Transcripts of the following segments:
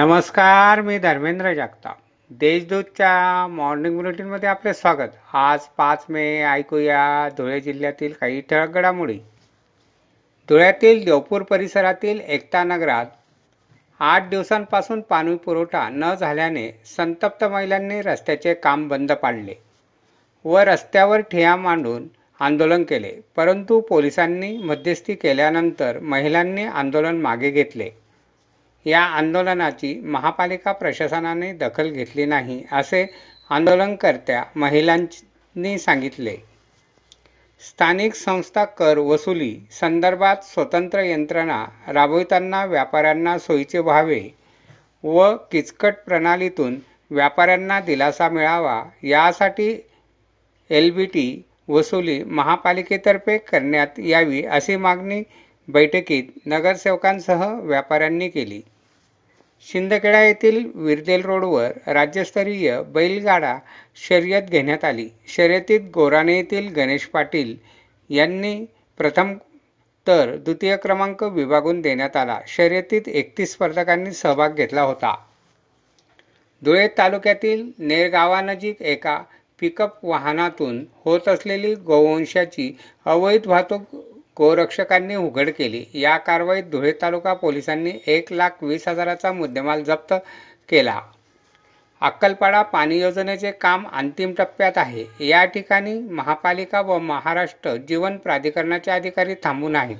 नमस्कार मी धर्मेंद्र जागताप. देशदूतच्या मॉर्निंग बुलेटिनमध्ये आपले स्वागत. आज पाच मे ऐकूया धुळे जिल्ह्यातील काही ठळक घडामोडी. धुळ्यातील देवपूर परिसरातील एकता नगरात आठ दिवसांपासून पाणी पुरवठा न झाल्याने संतप्त महिलांनी रस्त्याचे काम बंद पाडले व रस्त्यावर ठिया मांडून आंदोलन केले. परंतु पोलिसांनी मध्यस्थी केल्यानंतर महिलांनी आंदोलन मागे घेतले. या आंदोलनाची महापालिका प्रशासनाने दखल घेतली नाही असे आंदोलनकर्त्या महिलांनी सांगितले. स्थानिक संस्था कर वसुली संदर्भात स्वतंत्र यंत्रणा राबविताना व्यापाऱ्यांना सोयीचे व्हावे व किचकट प्रणालीतून व्यापाऱ्यांना दिलासा मिळावा यासाठी एल बी टी वसुली महापालिकेतर्फे करण्यात यावी अशी मागणी बैठकीत नगरसेवकांसह व्यापाऱ्यांनी केली. शिंदखेडा येथील विरदेल रोडवर राज्यस्तरीय बैलगाडा शर्यत घेण्यात आली. शर्यतीत गोराणे येथील गणेश पाटील यांनी प्रथम तर द्वितीय क्रमांक विभागून देण्यात आला. शर्यतीत एकतीस स्पर्धकांनी सहभाग घेतला होता. धुळे तालुक्यातील नेर गावानजीक एका पिकअप वाहनातून होत असलेली गोवंशाची अवैध वाहतूक गोरक्षकांनी उघड केली. या कारवाईत धुळे तालुका पोलिसांनी एक लाख वीस हजाराचा मुद्देमाल जप्त केला. अक्कलपाडा पाणी योजनेचे काम अंतिम टप्प्यात आहे. या ठिकाणी महापालिका व महाराष्ट्र जीवन प्राधिकरणाचे अधिकारी थांबून आहेत.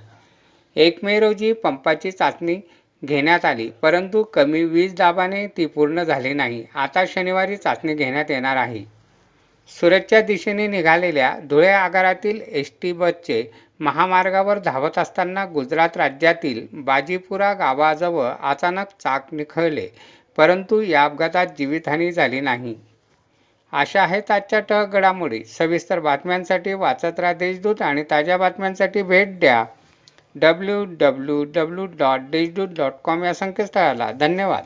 एक मे रोजी पंपाची चाचणी घेण्यात आली परंतु कमी वीज दाबाने ती पूर्ण झाली नाही. आता शनिवारी चाचणी घेण्यात येणार आहे. सुरतच्या दिशेने निघालेल्या धुळे आगारातील एस टी बसचे महामार्गावर धावत असताना गुजरात राज्यातील बाजीपुरा गावाजवळ अचानक चाक निखळले परंतु या अपघातात जीवितहानी झाली नाही. अशा आहेत आजच्या ठळक घडामोडी. सविस्तर बातम्यांसाठी वाचत राहा देशदूत आणि ताज्या बातम्यांसाठी भेट द्या W W W dot Deshdoot dot com या संकेतस्थळाला. धन्यवाद.